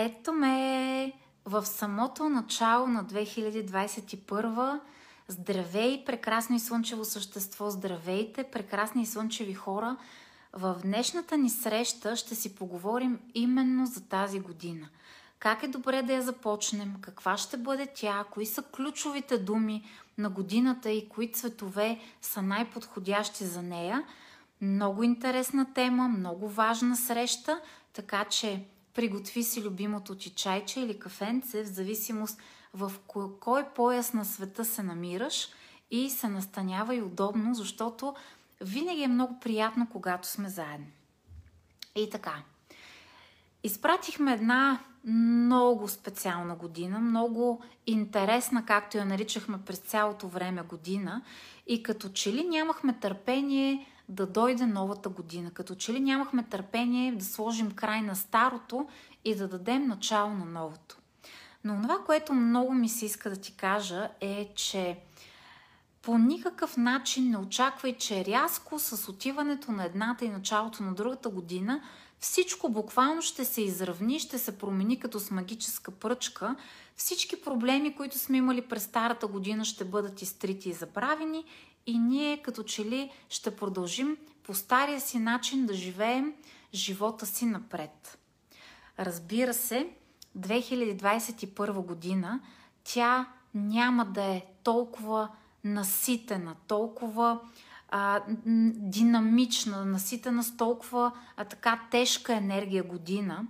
Ето ме в самото начало на 2021. Здравей, прекрасно и слънчево същество! Здравейте, прекрасни и слънчеви хора! В днешната ни среща ще си поговорим именно за тази година. Как е добре да я започнем, каква ще бъде тя, кои са ключовите думи на годината и кои цветове са най-подходящи за нея. Много интересна тема, много важна среща, така че приготви си любимото ти чайче или кафенце, в зависимост в кой пояс на света се намираш и се настанява и удобно, защото винаги е много приятно, когато сме заедно. И така. Изпратихме една много специална година, много интересна, както я наричахме през цялото време година. И като че ли нямахме търпение да дойде новата година. Като че ли нямахме търпение да сложим край на старото и да дадем начало на новото. Но това, което много ми се иска да ти кажа е, че по никакъв начин не очаквай, че рязко с отиването на едната и началото на другата година всичко буквално ще се изравни, ще се промени като с магическа пръчка. Всички проблеми, които сме имали през старата година, ще бъдат изтрити и забравени и ние като че ли ще продължим по стария си начин да живеем живота си напред. Разбира се, 2021 година тя няма да е толкова наситена, толкова а, динамична, наситена с толкова а, така тежка енергия година.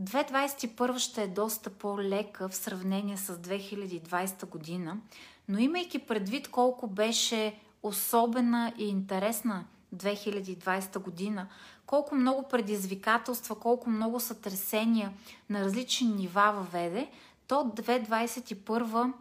2021 ще е доста по-лека в сравнение с 2020 година, но имайки предвид колко беше особена и интересна 2020 година, колко много предизвикателства, колко много сътресения на различни нива въведе, то 2021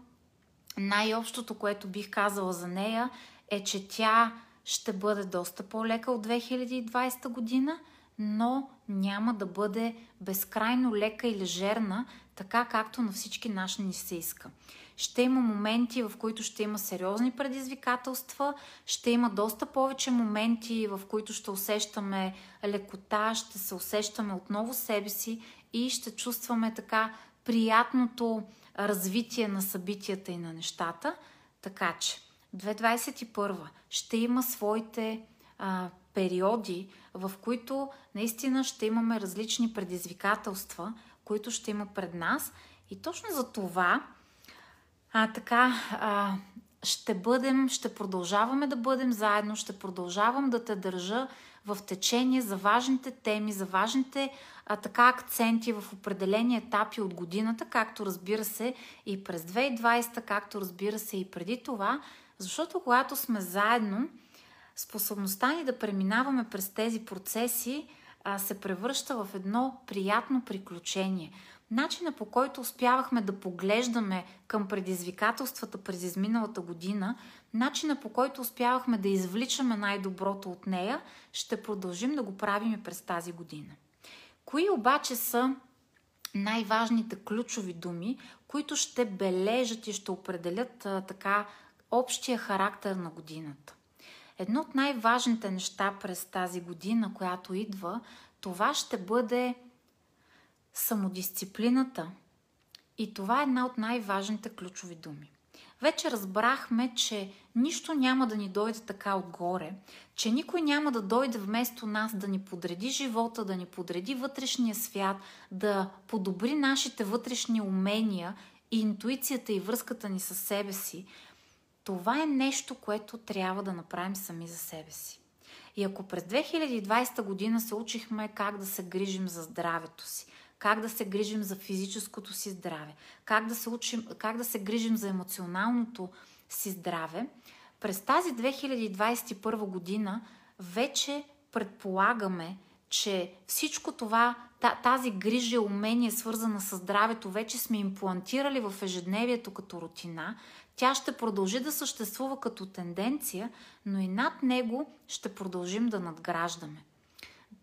най-общото, което бих казала за нея е, че тя ще бъде доста по-лека от 2020 година, но няма да бъде безкрайно лека и лежерна, така както на всички наши ни се иска. Ще има моменти, в които ще има сериозни предизвикателства, ще има доста повече моменти, в които ще усещаме лекота, ще се усещаме отново себе си и ще чувстваме така приятното развитие на събитията и на нещата. Така че 2021 ще има своите а, периоди, в които наистина ще имаме различни предизвикателства, които ще има пред нас. И точно за това а, така, а, ще бъдем, ще продължаваме да бъдем заедно, ще продължавам да те държа в течение за важните теми, за важните а, така акценти в определени етапи от годината, както разбира се и през 2020, както разбира се и преди това, защото когато сме заедно, способността ни да преминаваме през тези процеси а, се превръща в едно приятно приключение. Начина по който успявахме да поглеждаме към предизвикателствата през изминалата година, начина по който успявахме да извличаме най-доброто от нея, ще продължим да го правим и през тази година. Кои обаче са най-важните ключови думи, които ще бележат и ще определят а, така общия характер на годината? Едно от най-важните неща през тази година, която идва, това ще бъде самодисциплината. И това е една от най-важните ключови думи. Вече разбрахме, че нищо няма да ни дойде така отгоре, че никой няма да дойде вместо нас да ни подреди живота, да ни подреди вътрешния свят, да подобри нашите вътрешни умения и интуицията и връзката ни със себе си. Това е нещо, което трябва да направим сами за себе си. И ако през 2020 година се учихме как да се грижим за здравето си, как да се грижим за физическото си здраве, как да се, учим, как да се грижим за емоционалното си здраве, през тази 2021 година вече предполагаме, че всичко това, тази грижа и умение, свързана с здравето, вече сме имплантирали в ежедневието като рутина. Тя ще продължи да съществува като тенденция, но и над него ще продължим да надграждаме.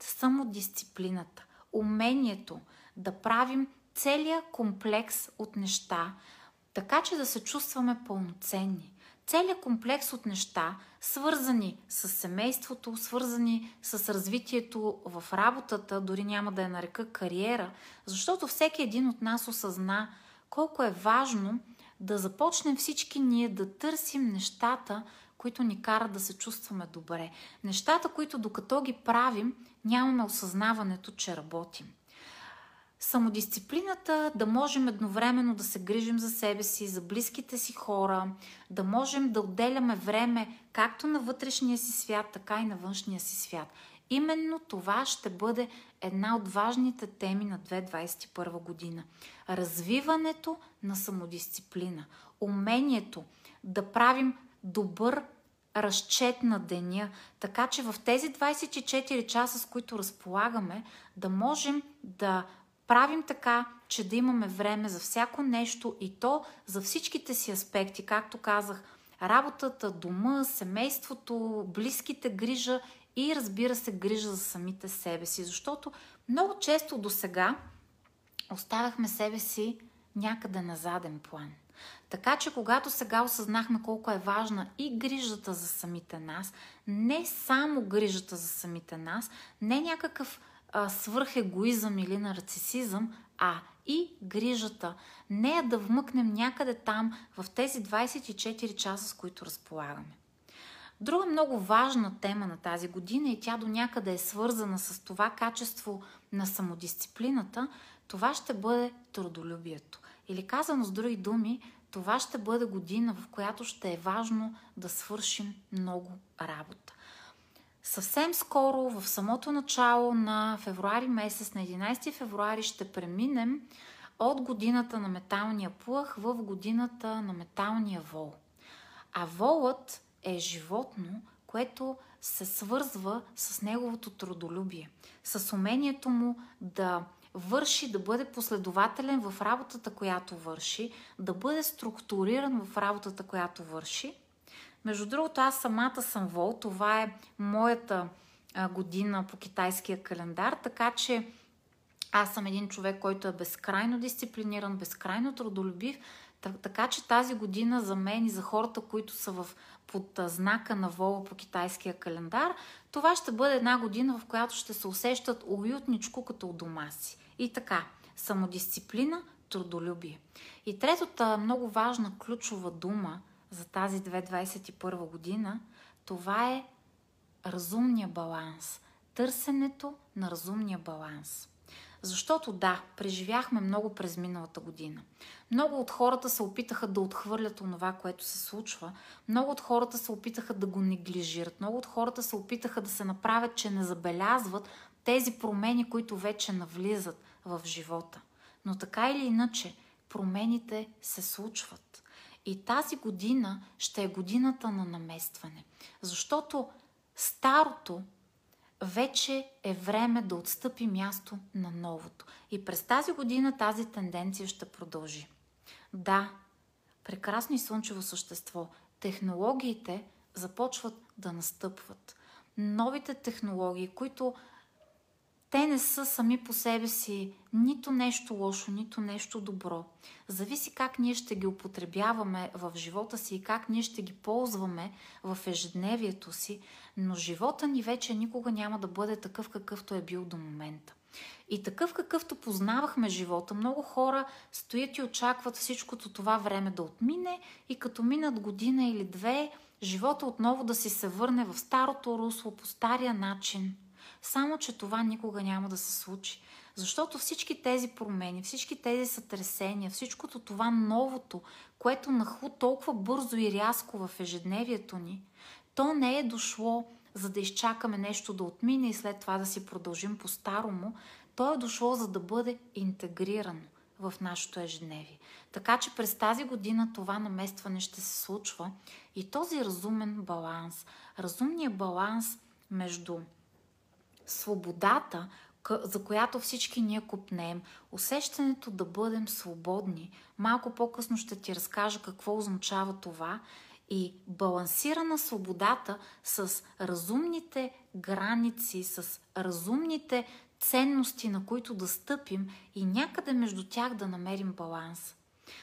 Самодисциплината, умението да правим целият комплекс от неща, така че да се чувстваме пълноценни, целият комплекс от неща, свързани с семейството, свързани с развитието в работата, дори няма да я нарека кариера, защото всеки един от нас осъзна колко е важно да започнем всички ние да търсим нещата, които ни карат да се чувстваме добре. Нещата, които докато ги правим, нямаме осъзнаването, че работим. Самодисциплината да можем едновременно да се грижим за себе си, за близките си хора, да можем да отделяме време както на вътрешния си свят, така и на външния си свят. Именно това ще бъде една от важните теми на 2021 година. Развиването на самодисциплина, умението да правим добър разчет на деня, така че в тези 24 часа, с които разполагаме, да можем да правим така, че да имаме време за всяко нещо и то за всичките си аспекти, както казах, работата, дома, семейството, близките грижа и разбира се грижа за самите себе си, защото много често до сега оставяхме себе си някъде на заден план. Така че когато сега осъзнахме колко е важна и грижата за самите нас, не само грижата за самите нас, не някакъв свърхегоизъм или нарцисизъм, а и грижата. Не е да вмъкнем някъде там в тези 24 часа, с които разполагаме. Друга много важна тема на тази година и тя до някъде е свързана с това качество на самодисциплината, това ще бъде трудолюбието. Или казано с други думи, това ще бъде година, в която ще е важно да свършим много работа. Съвсем скоро, в самото начало на февруари месец, на 11 февруари, ще преминем от годината на металния плъх в годината на металния вол. А волът е животно, което се свързва с неговото трудолюбие, с умението му да върши, да бъде последователен в работата, която върши, да бъде структуриран в работата, която върши. Между другото, аз самата съм вол. Това е моята година по китайския календар, така че аз съм един човек, който е безкрайно дисциплиниран, безкрайно трудолюбив, така че тази година за мен и за хората, които са в, под знака на вола по китайския календар, това ще бъде една година, в която ще се усещат уютничко като у дома си. И така, самодисциплина, трудолюбие. И третата много важна ключова дума за тази 2021 година, това е разумния баланс. Търсенето на разумния баланс. Защото да, преживяхме много през миналата година. Много от хората се опитаха да отхвърлят онова, което се случва. Много от хората се опитаха да го неглижират. Много от хората се опитаха да се направят, че не забелязват тези промени, които вече навлизат в живота. Но така или иначе, промените се случват. И тази година ще е годината на наместване. Защото старото вече е време да отстъпи място на новото. И през тази година тази тенденция ще продължи. Да, прекрасно и слънчево същество. Технологиите започват да настъпват. Новите технологии, които те не са сами по себе си нито нещо лошо, нито нещо добро. Зависи как ние ще ги употребяваме в живота си и как ние ще ги ползваме в ежедневието си, но живота ни вече никога няма да бъде такъв какъвто е бил до момента. И такъв какъвто познавахме живота, много хора стоят и очакват всичкото това време да отмине и като минат година или две, живота отново да си се върне в старото русло по стария начин – само, че това никога няма да се случи. Защото всички тези промени, всички тези сътресения, всичкото това новото, което нахлу толкова бързо и рязко в ежедневието ни, то не е дошло за да изчакаме нещо да отмине и след това да си продължим по-старому. То е дошло за да бъде интегрирано в нашето ежедневие. Така че през тази година това наместване ще се случва и този разумен баланс, разумният баланс между свободата, за която всички ние купнем, усещането да бъдем свободни. Малко по-късно ще ти разкажа какво означава това и балансирана свободата с разумните граници, с разумните ценности, на които да стъпим и някъде между тях да намерим баланс.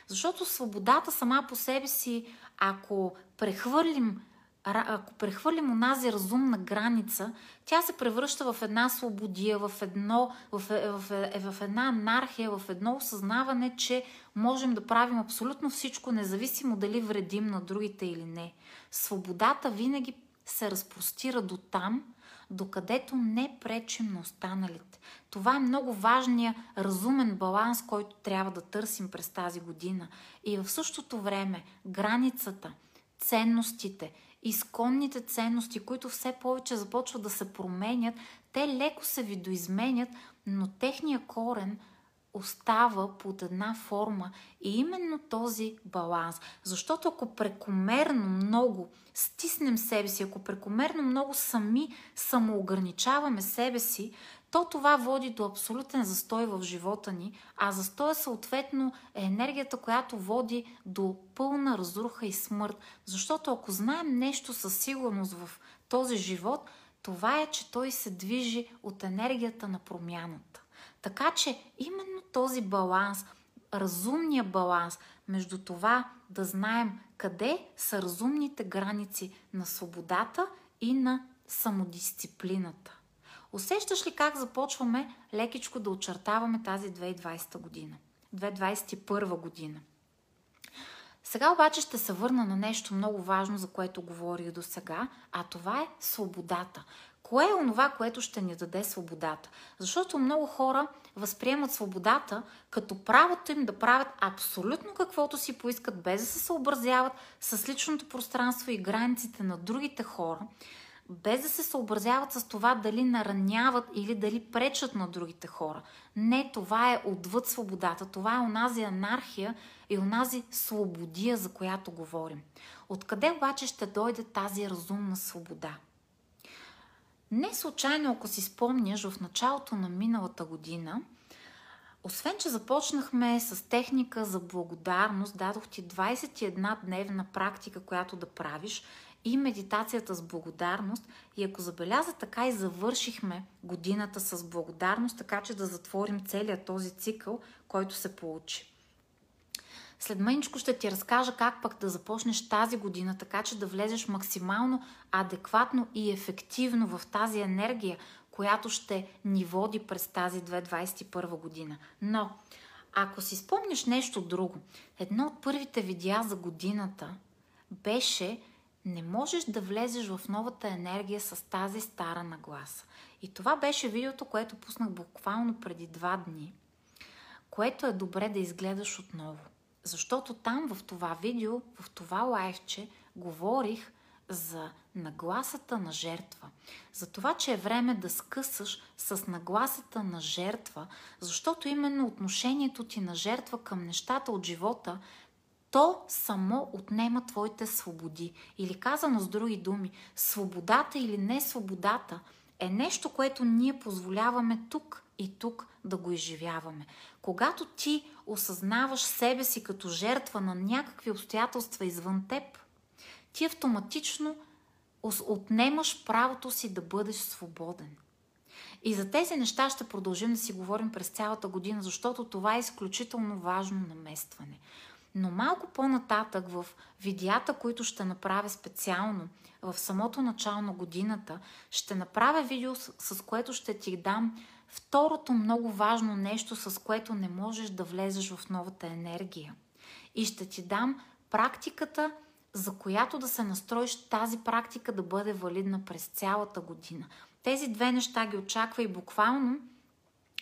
Защото свободата сама по себе си, ако прехвърлим ако прехвърлим онази разумна граница, тя се превръща в една свободия, в, едно, в, в, в, в една анархия, в едно осъзнаване, че можем да правим абсолютно всичко, независимо дали вредим на другите или не. Свободата винаги се разпростира до там, докъдето не пречим на останалите. Това е много важния разумен баланс, който трябва да търсим през тази година. И в същото време границата, ценностите, изконните ценности, които все повече започват да се променят, те леко се видоизменят, но техния корен остава под една форма и именно този баланс. Защото ако прекомерно много стиснем себе си, ако прекомерно много сами самоограничаваме себе си, то това води до абсолютен застой в живота ни, а застоя съответно е енергията, която води до пълна разруха и смърт. Защото ако знаем нещо със сигурност в този живот, това е, че той се движи от енергията на промяната. Така че именно този баланс, разумния баланс между това да знаем къде са разумните граници на свободата и на самодисциплината. Усещаш ли как започваме лекичко да очертаваме тази 2020 година? 2021 година. Сега обаче ще се върна на нещо много важно, за което говорих до сега, а това е свободата. Кое е онова, което ще ни даде свободата? Защото много хора възприемат свободата като правото им да правят абсолютно каквото си поискат, без да се съобразяват с личното пространство и границите на другите хора, без да се съобразяват с това дали нараняват или дали пречат на другите хора. Не, това е отвъд свободата. Това е онази анархия и онази свободия, за която говорим. Откъде обаче ще дойде тази разумна свобода? Не случайно, ако си спомняш, в началото на миналата година, освен, че започнахме с техника за благодарност, дадох ти 21 дневна практика, която да правиш и медитацията с благодарност. И ако забеляза, така и завършихме годината с благодарност, така че да затворим целият този цикъл, който се получи. След мъничко ще ти разкажа как пък да започнеш тази година, така че да влезеш максимално адекватно и ефективно в тази енергия, която ще ни води през тази 2021 година. Но, ако си спомняш нещо друго, едно от първите видеа за годината беше не можеш да влезеш в новата енергия с тази стара нагласа. И това беше видеото, което пуснах буквално преди два дни, което е добре да изгледаш отново. Защото там в това видео, в това лайфче, говорих за нагласата на жертва. За това, че е време да скъсаш с нагласата на жертва, защото именно отношението ти на жертва към нещата от живота, то само отнема твоите свободи. Или казано с други думи, свободата или не свободата е нещо, което ние позволяваме тук и тук да го изживяваме. Когато ти осъзнаваш себе си като жертва на някакви обстоятелства извън теб, ти автоматично отнемаш правото си да бъдеш свободен. И за тези неща ще продължим да си говорим през цялата година, защото това е изключително важно наместване. Но малко по-нататък в видеята, които ще направя специално в самото начало на годината, ще направя видео, с, което ще ти дам Второто много важно нещо, с което не можеш да влезеш в новата енергия. И ще ти дам практиката, за която да се настроиш тази практика да бъде валидна през цялата година. Тези две неща ги очаква и буквално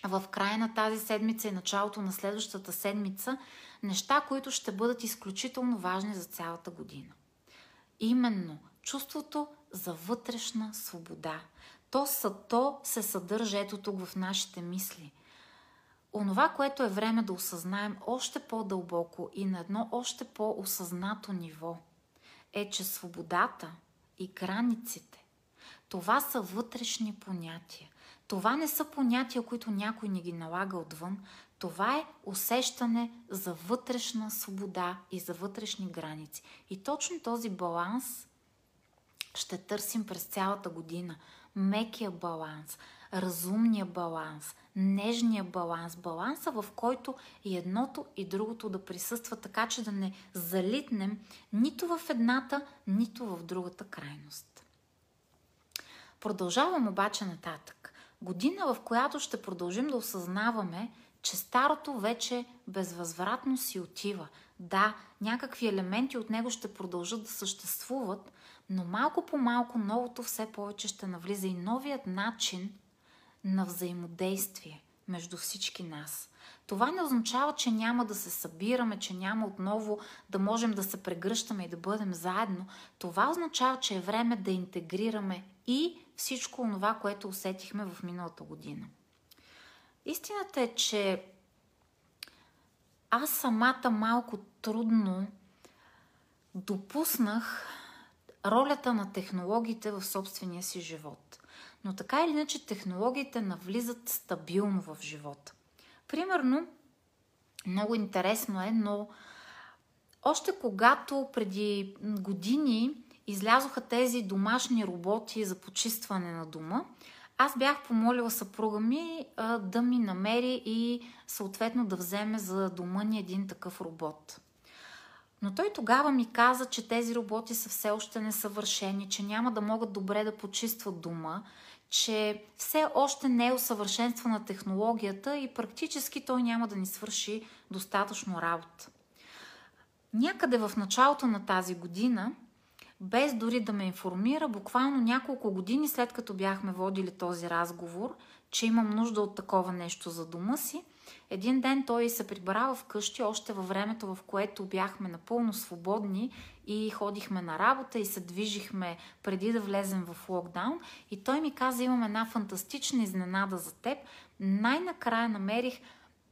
в края на тази седмица и началото на следващата седмица, неща, които ще бъдат изключително важни за цялата година. Именно чувството за вътрешна свобода то, са, то се съдържа ето тук в нашите мисли. Онова, което е време да осъзнаем още по-дълбоко и на едно още по-осъзнато ниво, е, че свободата и границите, това са вътрешни понятия. Това не са понятия, които някой ни ги налага отвън. Това е усещане за вътрешна свобода и за вътрешни граници. И точно този баланс ще търсим през цялата година – мекия баланс, разумния баланс, нежния баланс, баланса в който и едното и другото да присъства, така че да не залитнем нито в едната, нито в другата крайност. Продължавам обаче нататък. Година, в която ще продължим да осъзнаваме, че старото вече безвъзвратно си отива. Да, някакви елементи от него ще продължат да съществуват, но малко по малко новото все повече ще навлиза и новият начин на взаимодействие между всички нас. Това не означава, че няма да се събираме, че няма отново да можем да се прегръщаме и да бъдем заедно. Това означава, че е време да интегрираме и всичко това, което усетихме в миналата година. Истината е, че аз самата малко трудно допуснах ролята на технологиите в собствения си живот. Но така или иначе технологиите навлизат стабилно в живота. Примерно, много интересно е, но още когато преди години излязоха тези домашни роботи за почистване на дома, аз бях помолила съпруга ми а, да ми намери и съответно да вземе за дома ни един такъв робот. Но той тогава ми каза, че тези роботи са все още несъвършени, че няма да могат добре да почистват дома, че все още не е усъвършенствана технологията и практически той няма да ни свърши достатъчно работа. Някъде в началото на тази година без дори да ме информира, буквално няколко години след като бяхме водили този разговор, че имам нужда от такова нещо за дома си, един ден той се прибра вкъщи, още във времето, в което бяхме напълно свободни и ходихме на работа и се движихме преди да влезем в локдаун. И той ми каза, имам една фантастична изненада за теб. Най-накрая намерих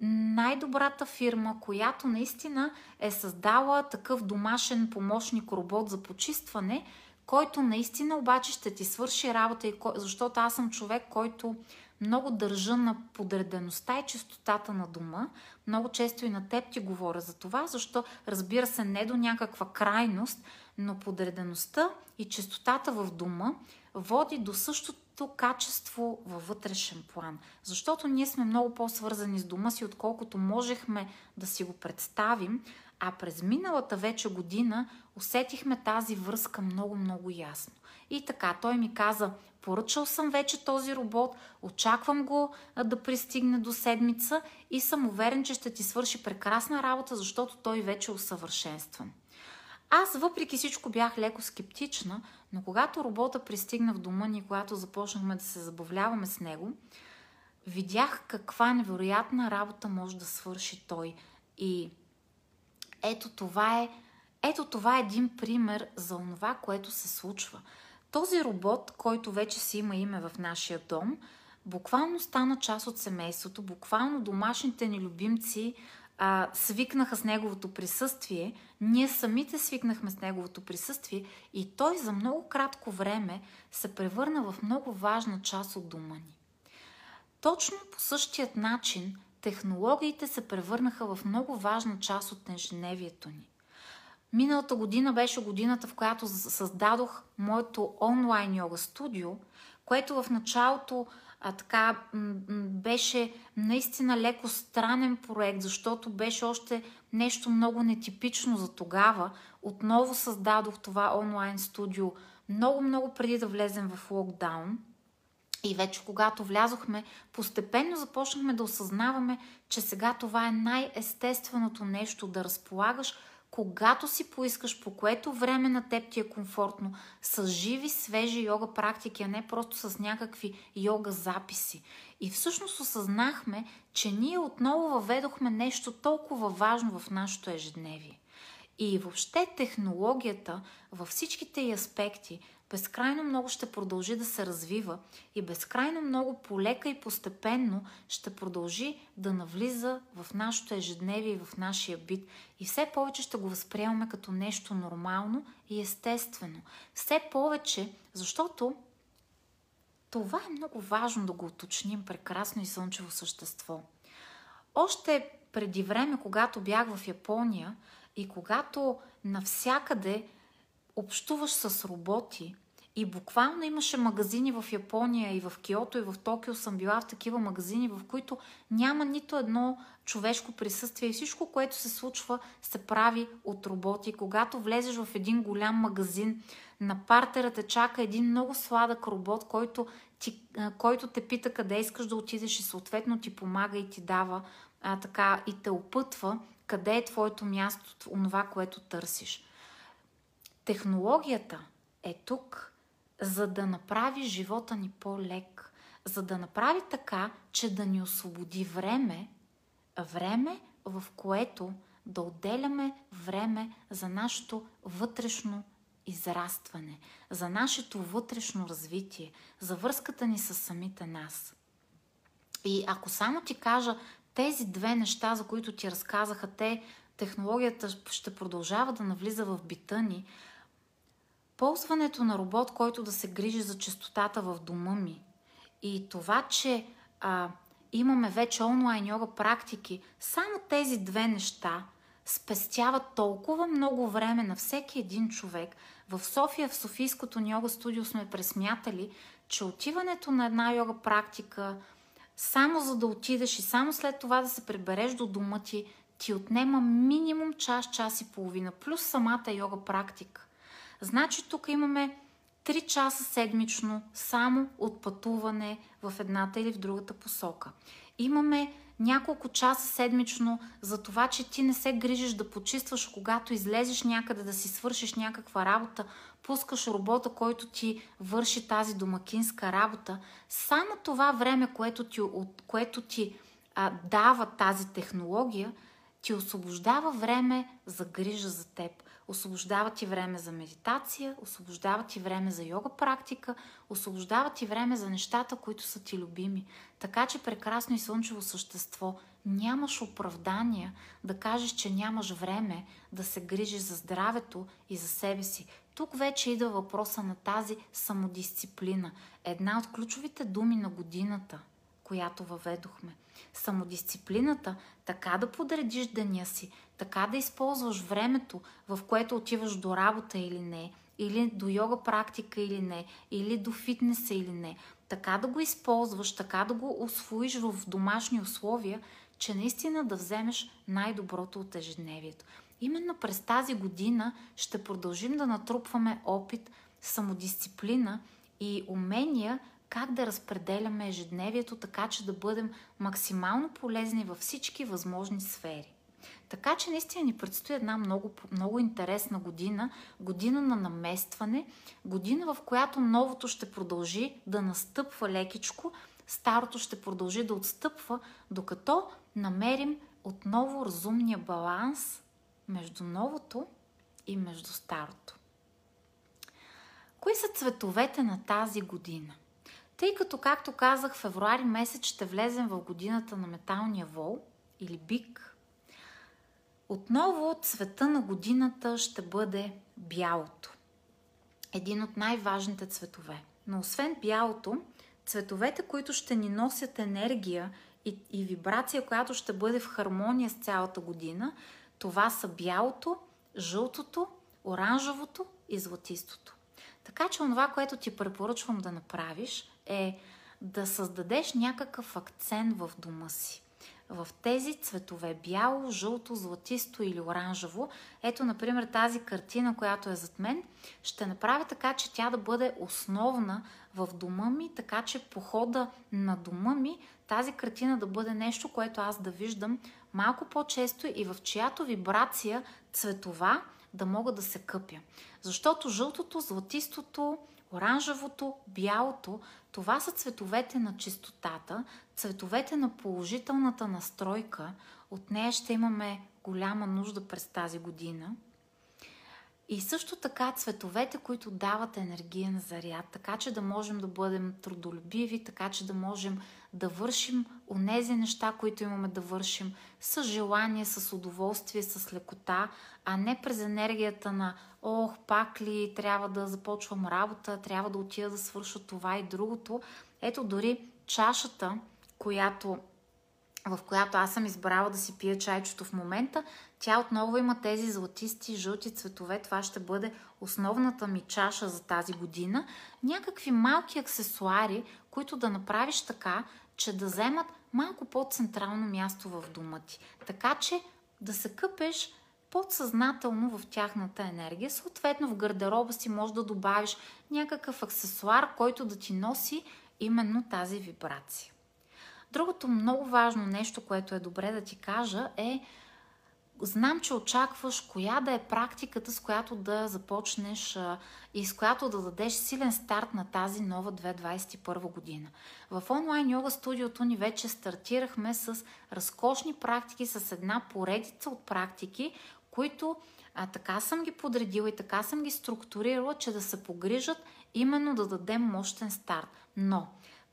най-добрата фирма, която наистина е създала такъв домашен помощник робот за почистване, който наистина обаче ще ти свърши работа, защото аз съм човек, който много държа на подредеността и чистотата на дома. Много често и на теб ти говоря за това, защо разбира се не до някаква крайност, но подредеността и чистотата в дома води до същото то качество във вътрешен план. Защото ние сме много по-свързани с дома си, отколкото можехме да си го представим, а през миналата вече година усетихме тази връзка много-много ясно. И така, той ми каза, поръчал съм вече този робот, очаквам го да пристигне до седмица и съм уверен, че ще ти свърши прекрасна работа, защото той вече е усъвършенстван. Аз въпреки всичко бях леко скептична, но когато робота пристигна в дома ни, когато започнахме да се забавляваме с него, видях каква невероятна работа може да свърши той. И ето това е, ето това е един пример за това, което се случва. Този робот, който вече си има име в нашия дом, буквално стана част от семейството, буквално домашните ни любимци а, свикнаха с неговото присъствие, ние самите свикнахме с неговото присъствие и той за много кратко време се превърна в много важна част от дома ни. Точно по същият начин технологиите се превърнаха в много важна част от ежедневието ни. Миналата година беше годината, в която създадох моето онлайн йога студио, което в началото а, така беше наистина леко странен проект, защото беше още нещо много нетипично за тогава. Отново създадох това онлайн студио много-много преди да влезем в локдаун. И вече когато влязохме, постепенно започнахме да осъзнаваме, че сега това е най-естественото нещо да разполагаш когато си поискаш, по което време на теб ти е комфортно, с живи, свежи йога практики, а не просто с някакви йога записи. И всъщност осъзнахме, че ние отново въведохме нещо толкова важно в нашето ежедневие. И въобще технологията във всичките й аспекти безкрайно много ще продължи да се развива и безкрайно много полека и постепенно ще продължи да навлиза в нашето ежедневие и в нашия бит. И все повече ще го възприемаме като нещо нормално и естествено. Все повече, защото това е много важно да го уточним прекрасно и слънчево същество. Още преди време, когато бях в Япония и когато навсякъде общуваш с роботи И буквално имаше магазини в Япония и в Киото и в Токио съм била в такива магазини, в които няма нито едно човешко присъствие и всичко, което се случва, се прави от роботи. Когато влезеш в един голям магазин, на партера те чака един много сладък робот, който, ти, който те пита къде искаш да отидеш и съответно ти помага и ти дава а, така и те опътва къде е твоето място, онова, което търсиш. Технологията е тук, за да направи живота ни по-лек, за да направи така, че да ни освободи време, време, в което да отделяме време за нашето вътрешно израстване, за нашето вътрешно развитие, за връзката ни с самите нас. И ако само ти кажа тези две неща, за които ти разказаха, те, технологията ще продължава да навлиза в бита ни, ползването на робот, който да се грижи за чистотата в дома ми и това, че а, имаме вече онлайн йога практики, само тези две неща спестяват толкова много време на всеки един човек. В София, в Софийското йога студио сме пресмятали, че отиването на една йога практика, само за да отидеш и само след това да се прибереш до дома ти, ти отнема минимум час, час и половина, плюс самата йога практика. Значи тук имаме 3 часа седмично само от пътуване в едната или в другата посока. Имаме няколко часа седмично за това, че ти не се грижиш да почистваш, когато излезеш някъде да си свършиш някаква работа, пускаш робота, който ти върши тази домакинска работа. Само това време, което ти, от, което ти а, дава тази технология, ти освобождава време за грижа за теб. Освобождава ти време за медитация, освобождава ти време за йога практика, освобождава ти време за нещата, които са ти любими. Така че прекрасно и слънчево същество нямаш оправдания да кажеш, че нямаш време да се грижиш за здравето и за себе си. Тук вече идва въпроса на тази самодисциплина. Една от ключовите думи на годината, която въведохме. Самодисциплината, така да подредиш деня си, така да използваш времето, в което отиваш до работа или не, или до йога практика или не, или до фитнеса или не, така да го използваш, така да го освоиш в домашни условия, че наистина да вземеш най-доброто от ежедневието. Именно през тази година ще продължим да натрупваме опит, самодисциплина и умения как да разпределяме ежедневието, така че да бъдем максимално полезни във всички възможни сфери. Така че наистина ни предстои една много, много интересна година, година на наместване, година в която новото ще продължи да настъпва лекичко, старото ще продължи да отстъпва, докато намерим отново разумния баланс между новото и между старото. Кои са цветовете на тази година? Тъй като, както казах, февруари месец ще влезем в годината на металния вол или бик, отново цвета на годината ще бъде бялото. Един от най-важните цветове. Но освен бялото, цветовете, които ще ни носят енергия и, и вибрация, която ще бъде в хармония с цялата година, това са бялото, жълтото, оранжевото и златистото. Така че това, което ти препоръчвам да направиш е да създадеш някакъв акцент в дома си. В тези цветове бяло, жълто, златисто или оранжево, ето, например, тази картина, която е зад мен, ще направя така, че тя да бъде основна в дома ми, така че по хода на дома ми тази картина да бъде нещо, което аз да виждам малко по-често и в чиято вибрация цветова да мога да се къпя. Защото жълтото, златистото, оранжевото, бялото, това са цветовете на чистотата, цветовете на положителната настройка. От нея ще имаме голяма нужда през тази година. И също така цветовете, които дават енергиен заряд, така че да можем да бъдем трудолюбиви, така че да можем да вършим онези неща, които имаме да вършим с желание, с удоволствие, с лекота, а не през енергията на ох, пак ли трябва да започвам работа, трябва да отида да свърша това и другото. Ето дори чашата, която в която аз съм избрала да си пия чайчето в момента, тя отново има тези златисти, жълти цветове. Това ще бъде основната ми чаша за тази година. Някакви малки аксесуари, които да направиш така, че да вземат малко по-централно място в дома ти. Така че да се къпеш подсъзнателно в тяхната енергия. Съответно в гардероба си може да добавиш някакъв аксесуар, който да ти носи именно тази вибрация. Другото много важно нещо, което е добре да ти кажа е знам, че очакваш коя да е практиката, с която да започнеш и с която да дадеш силен старт на тази нова 2021 година. В онлайн йога студиото ни вече стартирахме с разкошни практики, с една поредица от практики, които а, така съм ги подредила и така съм ги структурирала, че да се погрижат именно да дадем мощен старт. Но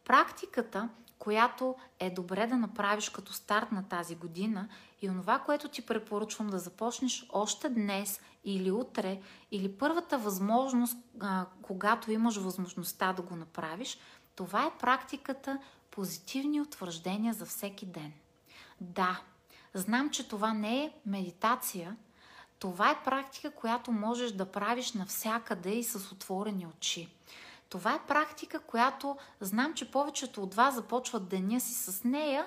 практиката, която е добре да направиш като старт на тази година и онова, което ти препоръчвам да започнеш още днес или утре, или първата възможност, когато имаш възможността да го направиш, това е практиката позитивни утвърждения за всеки ден. Да, знам, че това не е медитация, това е практика, която можеш да правиш навсякъде и с отворени очи. Това е практика, която знам, че повечето от вас започват деня си с нея,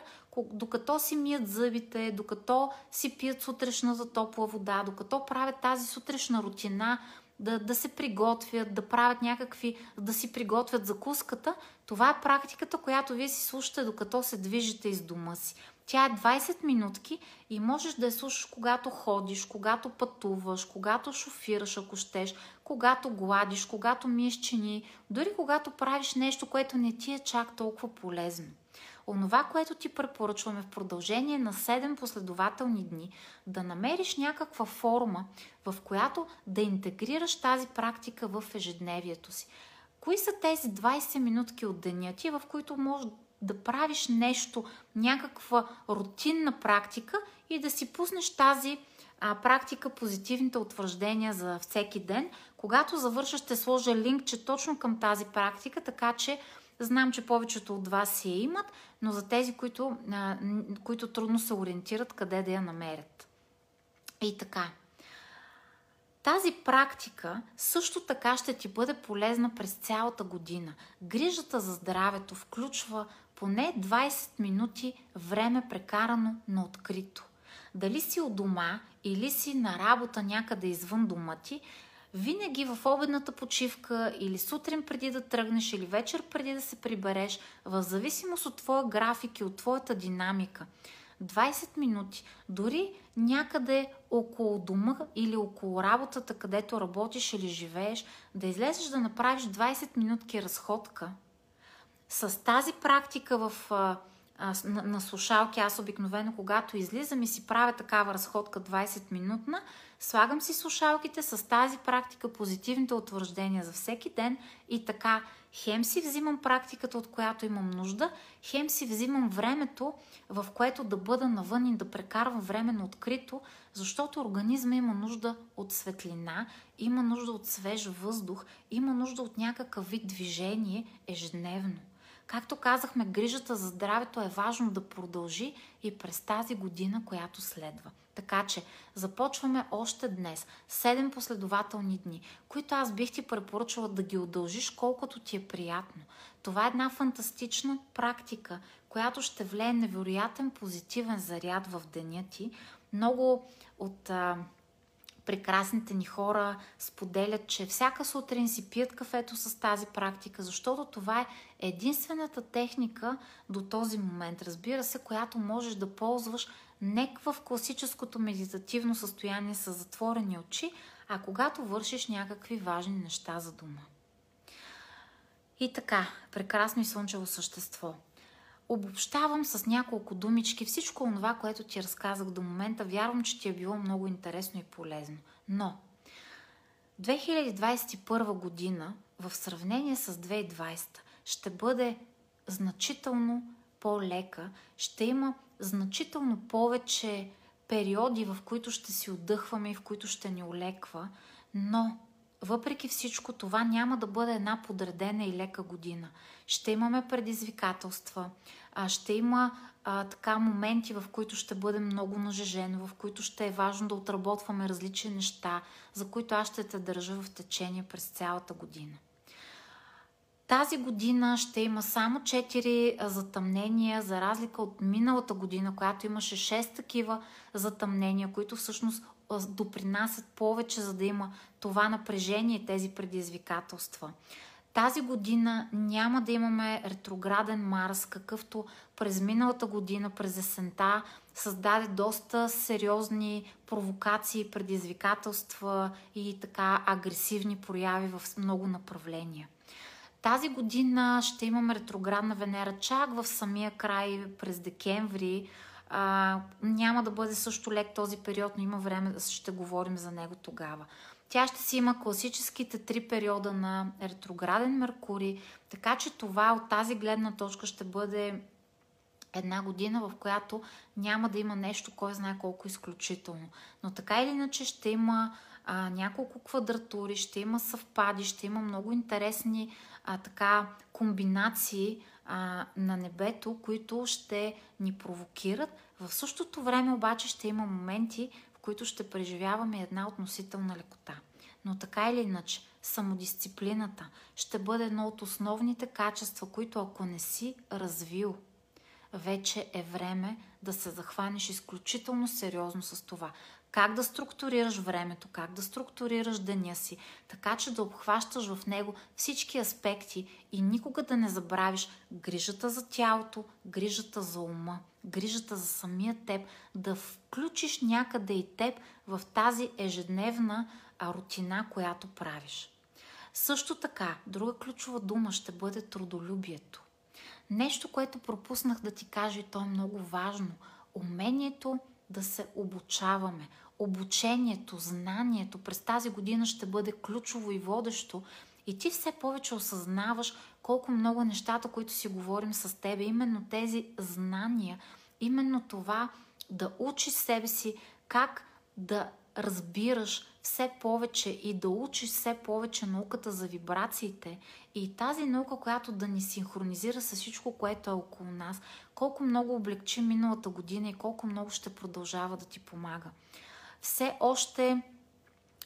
докато си мият зъбите, докато си пият сутрешната топла вода, докато правят тази сутрешна рутина, да, да се приготвят, да правят някакви, да си приготвят закуската. Това е практиката, която вие си слушате, докато се движите из дома си. Тя е 20 минутки и можеш да я слушаш когато ходиш, когато пътуваш, когато шофираш, ако щеш, когато гладиш, когато миеш чини, дори когато правиш нещо, което не ти е чак толкова полезно. Онова, което ти препоръчваме в продължение на 7 последователни дни, да намериш някаква форма, в която да интегрираш тази практика в ежедневието си. Кои са тези 20 минутки от деня ти, в които можеш да правиш нещо, някаква рутинна практика и да си пуснеш тази а, практика, позитивните утвърждения за всеки ден. Когато завърша, ще сложа линкче точно към тази практика, така че знам, че повечето от вас си я имат, но за тези, които, а, които трудно се ориентират къде да я намерят. И така. Тази практика също така ще ти бъде полезна през цялата година. Грижата за здравето включва поне 20 минути време прекарано на открито. Дали си от дома или си на работа някъде извън дома ти, винаги в обедната почивка или сутрин преди да тръгнеш или вечер преди да се прибереш, в зависимост от твоя график и от твоята динамика, 20 минути, дори някъде около дома или около работата, където работиш или живееш, да излезеш да направиш 20 минутки разходка – с тази практика в, на слушалки, аз обикновено, когато излизам и си правя такава разходка 20 минутна, слагам си слушалките с тази практика, позитивните утвърждения за всеки ден и така хем си взимам практиката, от която имам нужда, хем си взимам времето, в което да бъда навън и да прекарвам време на открито, защото организма има нужда от светлина, има нужда от свеж въздух, има нужда от някакъв вид движение ежедневно. Както казахме, грижата за здравето е важно да продължи и през тази година, която следва. Така че започваме още днес 7 последователни дни, които аз бих ти препоръчала да ги удължиш колкото ти е приятно. Това е една фантастична практика, която ще влее невероятен позитивен заряд в деня ти. Много от а, прекрасните ни хора споделят, че всяка сутрин си пият кафето с тази практика, защото това е единствената техника до този момент, разбира се, която можеш да ползваш не в класическото медитативно състояние с затворени очи, а когато вършиш някакви важни неща за дома. И така, прекрасно и слънчево същество – обобщавам с няколко думички всичко това, което ти разказах до момента. Вярвам, че ти е било много интересно и полезно. Но 2021 година в сравнение с 2020 ще бъде значително по-лека, ще има значително повече периоди, в които ще си отдъхваме и в които ще ни олеква, но въпреки всичко това няма да бъде една подредена и лека година. Ще имаме предизвикателства, ще има а, така моменти, в които ще бъде много нажежено, в които ще е важно да отработваме различни неща, за които аз ще те държа в течение през цялата година. Тази година ще има само 4 затъмнения, за разлика от миналата година, която имаше 6 такива затъмнения, които всъщност допринасят повече, за да има това напрежение, тези предизвикателства. Тази година няма да имаме ретрограден Марс, какъвто през миналата година, през есента, създаде доста сериозни провокации, предизвикателства и така агресивни прояви в много направления. Тази година ще имаме ретроградна Венера чак в самия край през декември. А, няма да бъде също лек този период, но има време да ще говорим за него тогава. Тя ще си има класическите три периода на ретрограден Меркурий, така че това от тази гледна точка ще бъде една година, в която няма да има нещо, кой знае колко изключително. Но така или иначе ще има а, няколко квадратури, ще има съвпади, ще има много интересни а, така комбинации а, на небето, които ще ни провокират. В същото време обаче ще има моменти, в които ще преживяваме една относителна лекота. Но така или иначе, самодисциплината ще бъде едно от основните качества, които ако не си развил, вече е време да се захванеш изключително сериозно с това как да структурираш времето, как да структурираш деня си, така че да обхващаш в него всички аспекти и никога да не забравиш грижата за тялото, грижата за ума, грижата за самия теб, да включиш някъде и теб в тази ежедневна рутина, която правиш. Също така, друга ключова дума ще бъде трудолюбието. Нещо, което пропуснах да ти кажа и то е много важно. Умението да се обучаваме. Обучението, знанието през тази година ще бъде ключово и водещо. И ти все повече осъзнаваш колко много нещата, които си говорим с тебе, именно тези знания, именно това да учиш себе си как да разбираш все повече и да учиш все повече науката за вибрациите. И тази наука, която да ни синхронизира с всичко, което е около нас, колко много облегчи миналата година и колко много ще продължава да ти помага. Все още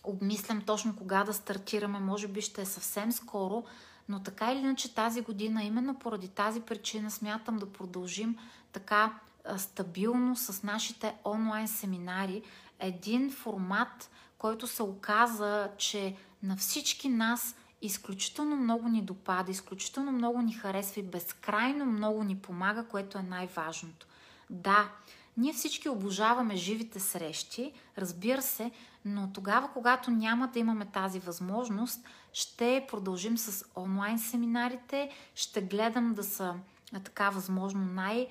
обмислям точно кога да стартираме, може би ще е съвсем скоро, но така или иначе тази година, именно поради тази причина, смятам да продължим така стабилно с нашите онлайн семинари. Един формат, който се оказа, че на всички нас изключително много ни допада, изключително много ни харесва и безкрайно много ни помага, което е най-важното. Да, ние всички обожаваме живите срещи, разбира се, но тогава, когато няма да имаме тази възможност, ще продължим с онлайн семинарите, ще гледам да са така възможно най-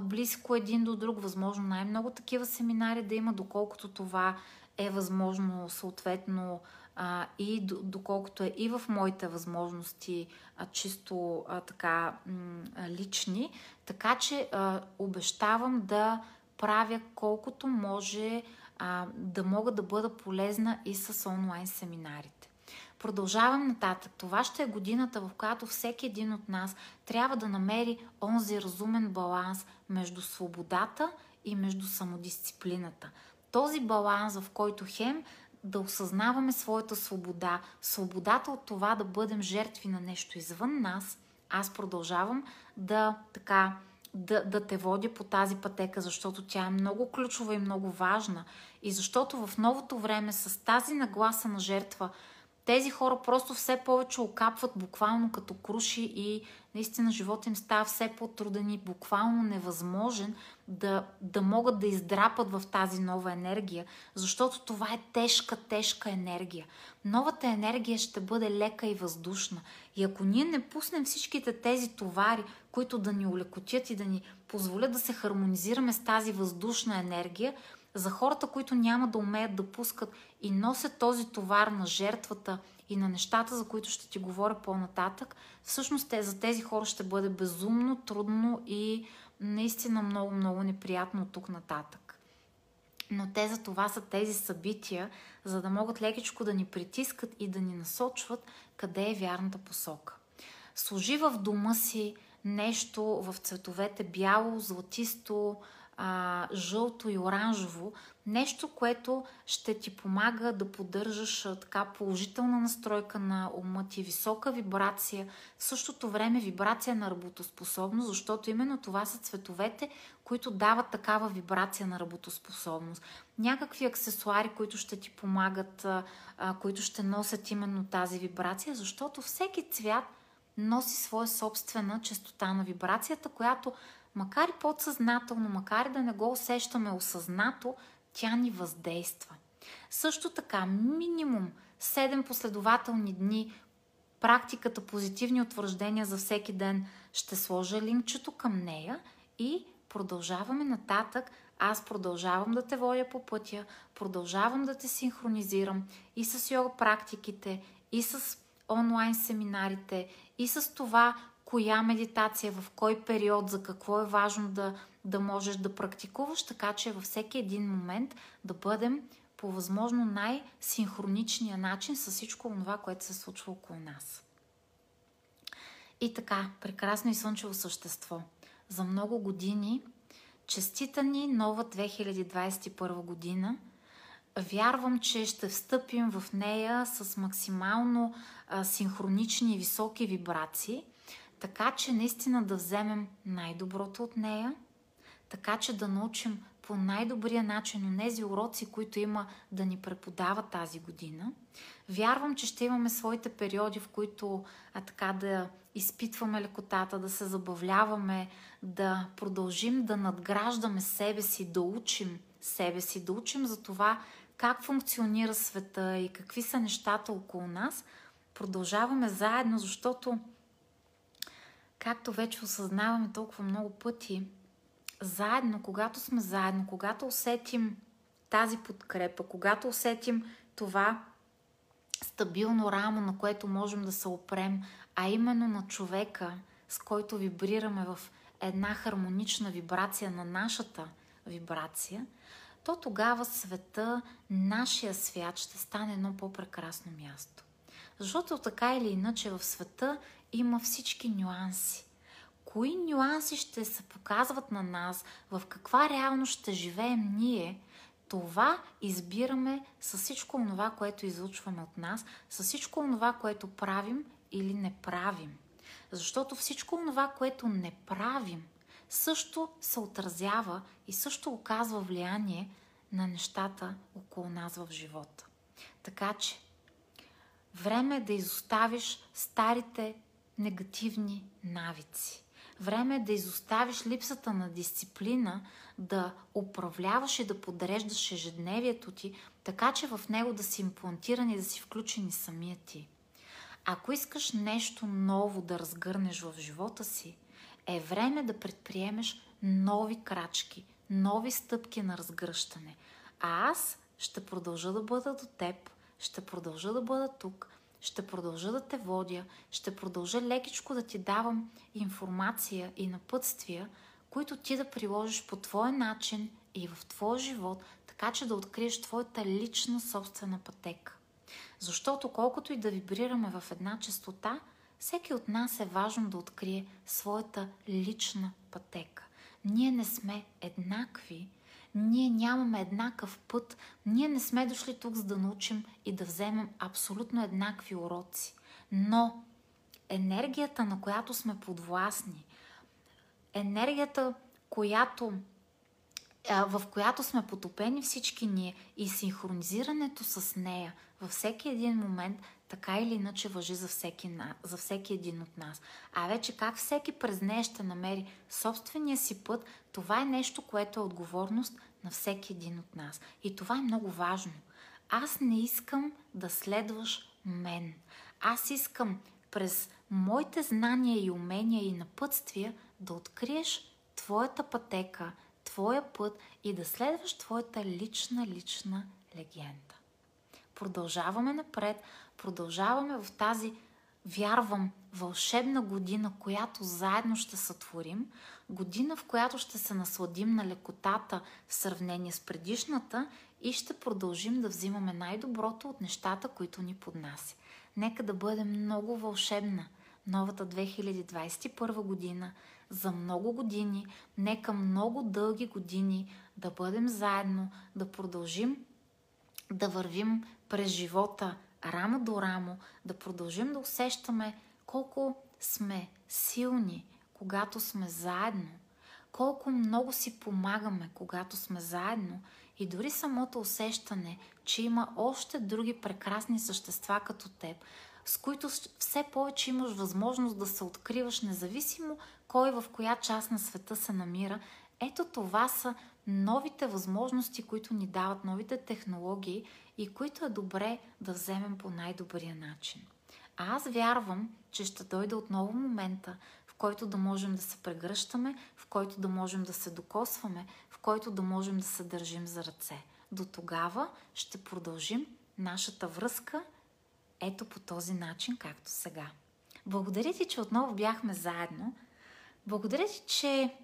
близко един до друг, възможно най-много такива семинари да има, доколкото това е възможно съответно а, и доколкото е и в моите възможности а, чисто а, така м, лични. Така че а, обещавам да правя колкото може а, да мога да бъда полезна и с онлайн семинарите. Продължавам нататък. Това ще е годината, в която всеки един от нас трябва да намери онзи разумен баланс между свободата и между самодисциплината. Този баланс, в който хем да осъзнаваме своята свобода, свободата от това да бъдем жертви на нещо извън нас, аз продължавам да така да, да те водя по тази пътека, защото тя е много ключова и много важна. И защото в новото време с тази нагласа на жертва тези хора просто все повече окапват буквално като круши и наистина живота им става все по-труден и буквално невъзможен да, да могат да издрапат в тази нова енергия, защото това е тежка, тежка енергия. Новата енергия ще бъде лека и въздушна. И ако ние не пуснем всичките тези товари, които да ни улекотят и да ни позволят да се хармонизираме с тази въздушна енергия, за хората, които няма да умеят да пускат и носят този товар на жертвата и на нещата, за които ще ти говоря по-нататък, всъщност те, за тези хора ще бъде безумно, трудно и наистина много, много неприятно от тук нататък. но те за това са тези събития, за да могат лекичко да ни притискат и да ни насочват къде е вярната посока. Служи в дома си нещо в цветовете бяло, златисто, а, жълто и оранжево, нещо, което ще ти помага да поддържаш а, така положителна настройка на ума ти, висока вибрация, в същото време вибрация на работоспособност, защото именно това са цветовете, които дават такава вибрация на работоспособност. Някакви аксесуари, които ще ти помагат, а, а, които ще носят именно тази вибрация, защото всеки цвят носи своя собствена частота на вибрацията, която макар и подсъзнателно, макар и да не го усещаме осъзнато, тя ни въздейства. Също така, минимум 7 последователни дни практиката позитивни утвърждения за всеки ден ще сложа линкчето към нея и продължаваме нататък. Аз продължавам да те водя по пътя, продължавам да те синхронизирам и с йога практиките, и с онлайн семинарите, и с това коя медитация, в кой период, за какво е важно да, да можеш да практикуваш, така че във всеки един момент да бъдем по възможно най-синхроничния начин с всичко това, което се случва около нас. И така, прекрасно и слънчево същество. За много години, честита ни нова 2021 година. Вярвам, че ще встъпим в нея с максимално синхронични и високи вибрации – така че наистина да вземем най-доброто от нея, така че да научим по най-добрия начин тези уроци, които има да ни преподава тази година. Вярвам, че ще имаме своите периоди, в които а така да изпитваме лекотата, да се забавляваме, да продължим да надграждаме себе си, да учим себе си, да учим за това как функционира света и какви са нещата около нас. Продължаваме заедно, защото както вече осъзнаваме толкова много пъти, заедно, когато сме заедно, когато усетим тази подкрепа, когато усетим това стабилно рамо, на което можем да се опрем, а именно на човека, с който вибрираме в една хармонична вибрация на нашата вибрация, то тогава света, нашия свят ще стане едно по-прекрасно място. Защото така или иначе в света има всички нюанси. Кои нюанси ще се показват на нас, в каква реално ще живеем ние, това избираме с всичко това, което излучваме от нас, с всичко това, което правим или не правим. Защото всичко това, което не правим, също се отразява и също оказва влияние на нещата около нас в живота. Така че, време е да изоставиш старите негативни навици. Време е да изоставиш липсата на дисциплина, да управляваш и да подреждаш ежедневието ти, така че в него да си имплантиран и да си включен и самия ти. Ако искаш нещо ново да разгърнеш в живота си, е време да предприемеш нови крачки, нови стъпки на разгръщане. А аз ще продължа да бъда до теб, ще продължа да бъда тук, ще продължа да те водя, ще продължа лекичко да ти давам информация и напътствия, които ти да приложиш по твой начин и в твоя живот, така че да откриеш твоята лична собствена пътека. Защото колкото и да вибрираме в една частота, всеки от нас е важно да открие своята лична пътека. Ние не сме еднакви, ние нямаме еднакъв път, ние не сме дошли тук за да научим и да вземем абсолютно еднакви уроци. Но енергията, на която сме подвластни, енергията, която, в която сме потопени всички ние и синхронизирането с нея във всеки един момент – така или иначе въжи за всеки, за всеки един от нас. А вече как всеки през нея ще намери собствения си път, това е нещо, което е отговорност на всеки един от нас. И това е много важно. Аз не искам да следваш мен. Аз искам през моите знания и умения и напътствия да откриеш твоята пътека, твоя път и да следваш твоята лична, лична легенда. Продължаваме напред, продължаваме в тази, вярвам, вълшебна година, която заедно ще сътворим, година, в която ще се насладим на лекотата в сравнение с предишната и ще продължим да взимаме най-доброто от нещата, които ни поднася. Нека да бъде много вълшебна новата 2021 година, за много години, нека много дълги години да бъдем заедно, да продължим да вървим през живота рамо до рамо, да продължим да усещаме колко сме силни, когато сме заедно, колко много си помагаме, когато сме заедно и дори самото усещане, че има още други прекрасни същества като теб, с които все повече имаш възможност да се откриваш независимо кой в коя част на света се намира. Ето това са новите възможности, които ни дават новите технологии и които е добре да вземем по най-добрия начин. А аз вярвам, че ще дойде отново момента, в който да можем да се прегръщаме, в който да можем да се докосваме, в който да можем да се държим за ръце. До тогава ще продължим нашата връзка ето по този начин, както сега. Благодаря ти, че отново бяхме заедно. Благодаря ти, че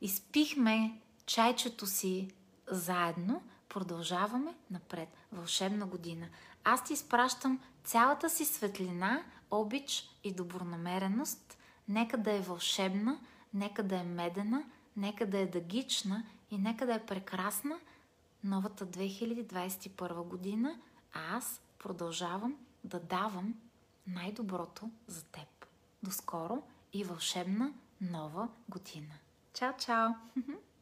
изпихме чайчето си заедно. Продължаваме напред. Вълшебна година. Аз ти изпращам цялата си светлина, обич и добронамереност. Нека да е вълшебна, нека да е медена, нека да е дъгична и нека да е прекрасна новата 2021 година. А аз продължавам да давам най-доброто за теб. До скоро и вълшебна нова година. Чао, чао!